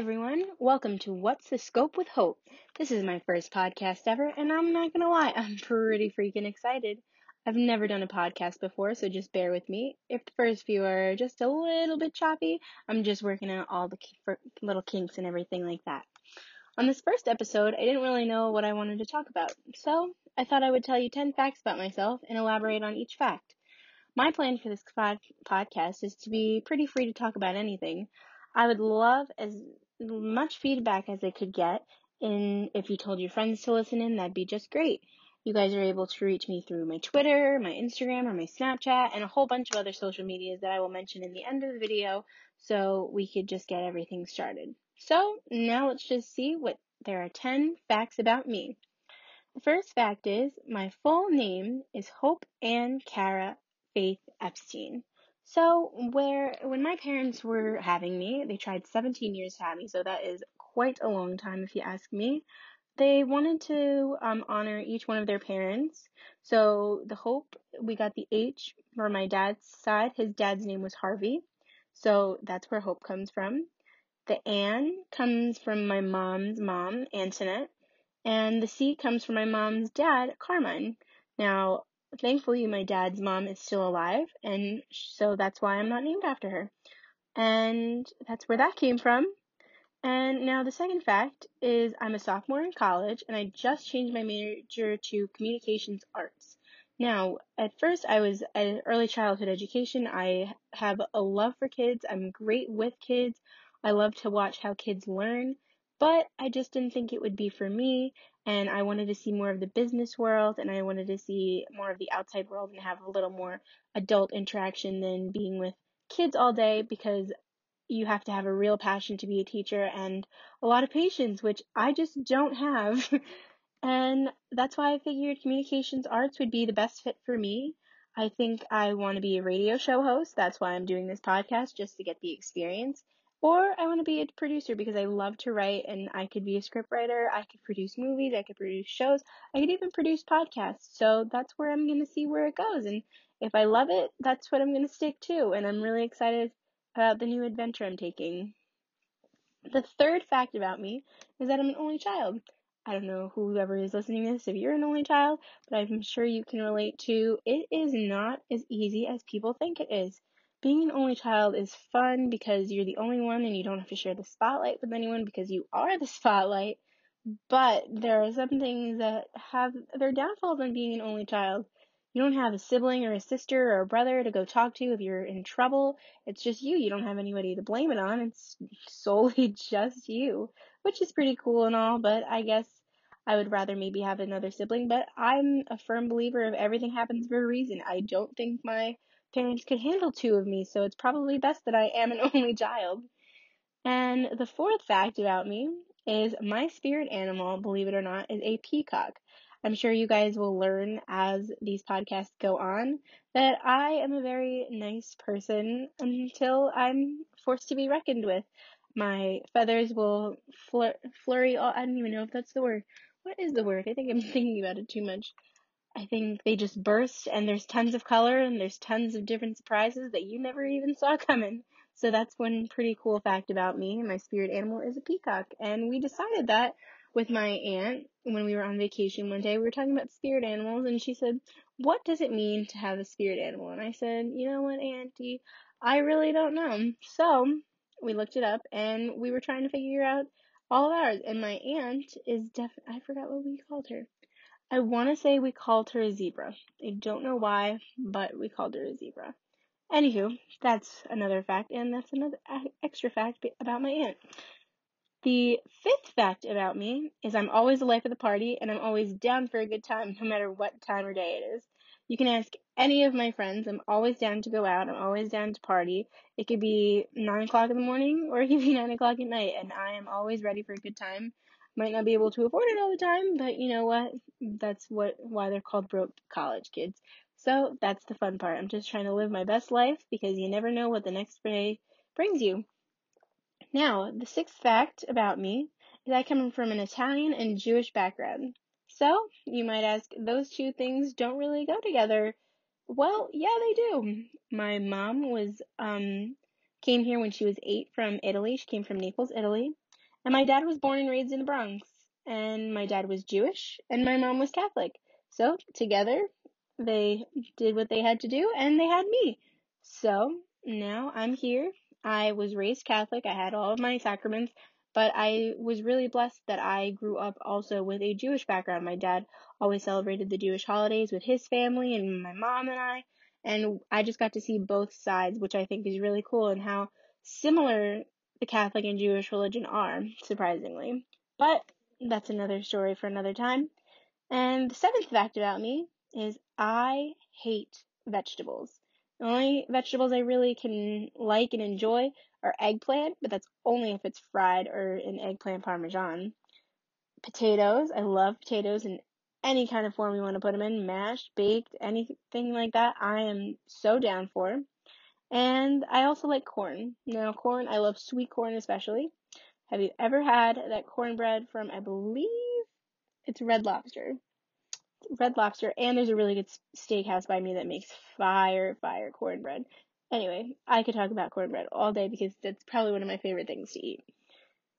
everyone. Welcome to What's the Scope with Hope. This is my first podcast ever, and I'm not gonna lie, I'm pretty freaking excited. I've never done a podcast before, so just bear with me. If the first few are just a little bit choppy, I'm just working out all the little kinks and everything like that. On this first episode, I didn't really know what I wanted to talk about, so I thought I would tell you 10 facts about myself and elaborate on each fact. My plan for this pod- podcast is to be pretty free to talk about anything. I would love as much feedback as I could get. And if you told your friends to listen in, that'd be just great. You guys are able to reach me through my Twitter, my Instagram, or my Snapchat, and a whole bunch of other social medias that I will mention in the end of the video so we could just get everything started. So now let's just see what there are 10 facts about me. The first fact is my full name is Hope Anne Cara Faith Epstein. So, where when my parents were having me, they tried 17 years to have me, so that is quite a long time if you ask me. They wanted to um, honor each one of their parents. So, the Hope, we got the H for my dad's side. His dad's name was Harvey. So, that's where Hope comes from. The Anne comes from my mom's mom, Antoinette. And the C comes from my mom's dad, Carmine. Now, thankfully my dad's mom is still alive and so that's why I'm not named after her. And that's where that came from. And now the second fact is I'm a sophomore in college and I just changed my major to communications arts. Now, at first I was at early childhood education. I have a love for kids. I'm great with kids. I love to watch how kids learn, but I just didn't think it would be for me and I wanted to see more of the business world and I wanted to see more of the outside world and have a little more adult interaction than being with kids all day because you have to have a real passion to be a teacher and a lot of patience, which I just don't have. and that's why I figured communications arts would be the best fit for me. I think I want to be a radio show host. That's why I'm doing this podcast, just to get the experience. Or I want to be a producer because I love to write and I could be a scriptwriter. I could produce movies. I could produce shows. I could even produce podcasts. So that's where I'm going to see where it goes. And if I love it, that's what I'm going to stick to. And I'm really excited about the new adventure I'm taking. The third fact about me is that I'm an only child. I don't know whoever is listening to this if you're an only child, but I'm sure you can relate to it is not as easy as people think it is being an only child is fun because you're the only one and you don't have to share the spotlight with anyone because you are the spotlight. But there are some things that have their downfalls on being an only child. You don't have a sibling or a sister or a brother to go talk to if you're in trouble. It's just you. You don't have anybody to blame it on. It's solely just you, which is pretty cool and all, but I guess I would rather maybe have another sibling. But I'm a firm believer of everything happens for a reason. I don't think my parents could handle two of me, so it's probably best that I am an only child. And the fourth fact about me is my spirit animal, believe it or not, is a peacock. I'm sure you guys will learn as these podcasts go on that I am a very nice person until I'm forced to be reckoned with. My feathers will flur- flurry. All- I don't even know if that's the word. What is the word? I think I'm thinking about it too much. I think they just burst and there's tons of color and there's tons of different surprises that you never even saw coming. So that's one pretty cool fact about me. And my spirit animal is a peacock. And we decided that with my aunt when we were on vacation one day. We were talking about spirit animals and she said, What does it mean to have a spirit animal? And I said, You know what, Auntie? I really don't know. So we looked it up and we were trying to figure out all of ours. And my aunt is def I forgot what we called her. I want to say we called her a zebra. I don't know why, but we called her a zebra. Anywho, that's another fact, and that's another extra fact about my aunt. The fifth fact about me is I'm always the life of the party, and I'm always down for a good time, no matter what time or day it is. You can ask any of my friends. I'm always down to go out. I'm always down to party. It could be 9 o'clock in the morning, or it could be 9 o'clock at night, and I am always ready for a good time. Might not be able to afford it all the time, but you know what? That's what why they're called broke college kids. So that's the fun part. I'm just trying to live my best life because you never know what the next day brings you. Now, the sixth fact about me is I come from an Italian and Jewish background. So, you might ask, those two things don't really go together. Well, yeah, they do. My mom was, um, came here when she was eight from Italy. She came from Naples, Italy. And my dad was born and raised in the Bronx. And my dad was Jewish and my mom was Catholic. So together they did what they had to do and they had me. So now I'm here. I was raised Catholic. I had all of my sacraments, but I was really blessed that I grew up also with a Jewish background. My dad always celebrated the Jewish holidays with his family and my mom and I. And I just got to see both sides, which I think is really cool and how similar the Catholic and Jewish religion are, surprisingly. But that's another story for another time. And the seventh fact about me is I hate vegetables. The only vegetables I really can like and enjoy are eggplant, but that's only if it's fried or in eggplant parmesan. Potatoes, I love potatoes in any kind of form you want to put them in, mashed, baked, anything like that. I am so down for. And I also like corn. Now, corn, I love sweet corn especially. Have you ever had that cornbread from, I believe it's Red Lobster? Red Lobster, and there's a really good steakhouse by me that makes fire, fire cornbread. Anyway, I could talk about cornbread all day because that's probably one of my favorite things to eat.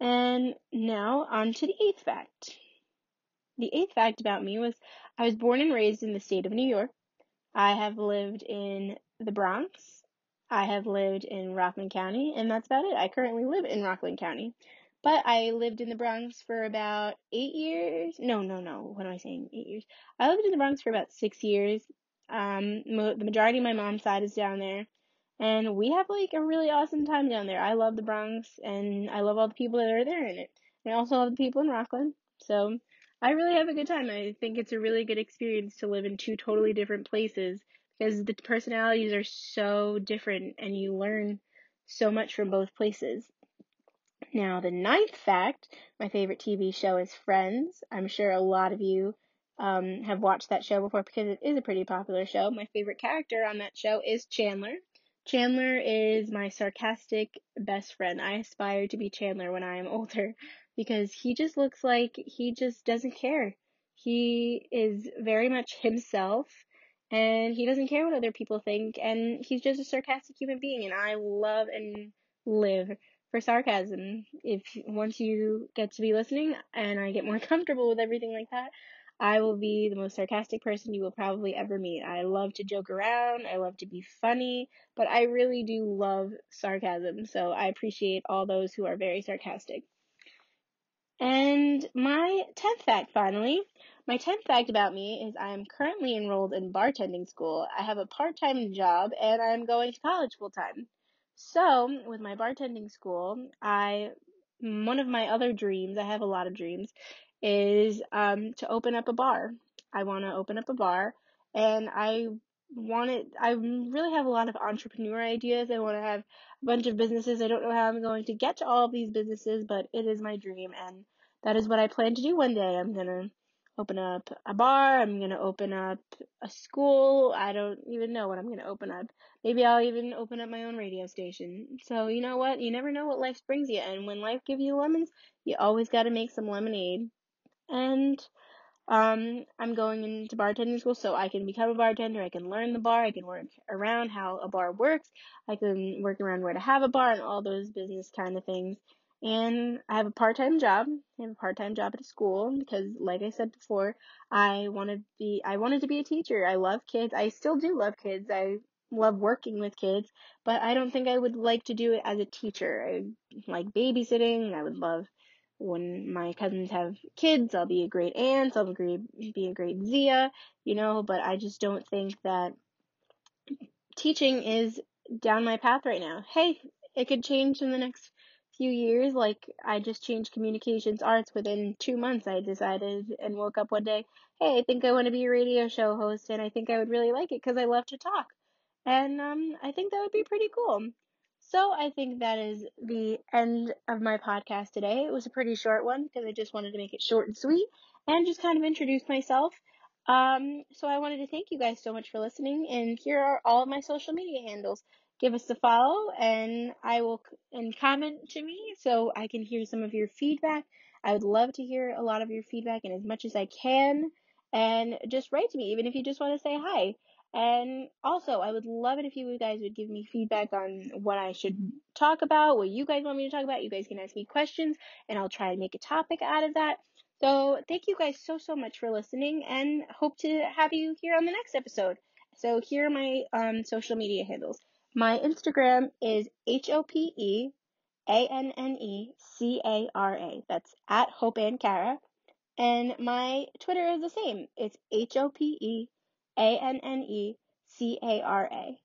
And now on to the eighth fact. The eighth fact about me was I was born and raised in the state of New York. I have lived in the Bronx. I have lived in Rockland County, and that's about it. I currently live in Rockland County. But I lived in the Bronx for about eight years. No, no, no. What am I saying? Eight years. I lived in the Bronx for about six years. Um, mo- the majority of my mom's side is down there. And we have like a really awesome time down there. I love the Bronx and I love all the people that are there in it. And I also love the people in Rockland. So I really have a good time. I think it's a really good experience to live in two totally different places because the personalities are so different and you learn so much from both places. Now, the ninth fact my favorite TV show is Friends. I'm sure a lot of you um, have watched that show before because it is a pretty popular show. My favorite character on that show is Chandler. Chandler is my sarcastic best friend. I aspire to be Chandler when I am older because he just looks like he just doesn't care. He is very much himself and he doesn't care what other people think and he's just a sarcastic human being and I love and live for sarcasm. If once you get to be listening and I get more comfortable with everything like that, I will be the most sarcastic person you will probably ever meet. I love to joke around, I love to be funny, but I really do love sarcasm. So I appreciate all those who are very sarcastic. And my 10th fact finally, my 10th fact about me is I am currently enrolled in bartending school. I have a part-time job and I'm going to college full time. So, with my bartending school, I one of my other dreams, I have a lot of dreams, is um, to open up a bar. I want to open up a bar, and I want it. I really have a lot of entrepreneur ideas. I want to have a bunch of businesses. I don't know how I'm going to get to all of these businesses, but it is my dream, and that is what I plan to do one day. I'm gonna open up a bar. I'm gonna open up a school. I don't even know what I'm gonna open up. Maybe I'll even open up my own radio station. So you know what? You never know what life brings you, and when life gives you lemons, you always got to make some lemonade. And um, I'm going into bartending school so I can become a bartender. I can learn the bar. I can work around how a bar works. I can work around where to have a bar and all those business kind of things. And I have a part-time job. I have a part-time job at a school because, like I said before, I wanted to be I wanted to be a teacher. I love kids. I still do love kids. I love working with kids, but I don't think I would like to do it as a teacher. I like babysitting. I would love when my cousins have kids, I'll be a great aunt, I'll be a great Zia, you know, but I just don't think that teaching is down my path right now. Hey, it could change in the next few years. Like, I just changed communications arts within two months. I decided and woke up one day, hey, I think I want to be a radio show host, and I think I would really like it because I love to talk. And um, I think that would be pretty cool. So I think that is the end of my podcast today. It was a pretty short one because I just wanted to make it short and sweet and just kind of introduce myself. Um, so I wanted to thank you guys so much for listening and here are all of my social media handles. Give us a follow and I will and comment to me so I can hear some of your feedback. I would love to hear a lot of your feedback and as much as I can and just write to me even if you just want to say hi. And also, I would love it if you guys would give me feedback on what I should talk about, what you guys want me to talk about. You guys can ask me questions, and I'll try and make a topic out of that. So, thank you guys so, so much for listening, and hope to have you here on the next episode. So, here are my um, social media handles. My Instagram is H O P E A N N E C A R A. That's at Hope Anne Cara. And my Twitter is the same. It's H O P E A N N E C A R A.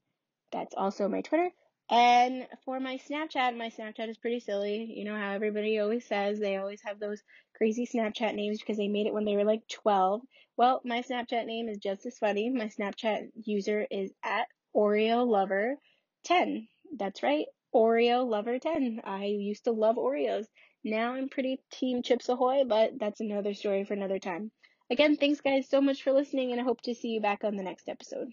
That's also my Twitter. And for my Snapchat, my Snapchat is pretty silly. You know how everybody always says they always have those crazy Snapchat names because they made it when they were like 12. Well, my Snapchat name is just as funny. My Snapchat user is at Oreo Lover 10. That's right, Oreo Lover 10. I used to love Oreos. Now I'm pretty Team Chips Ahoy, but that's another story for another time. Again, thanks guys so much for listening, and I hope to see you back on the next episode.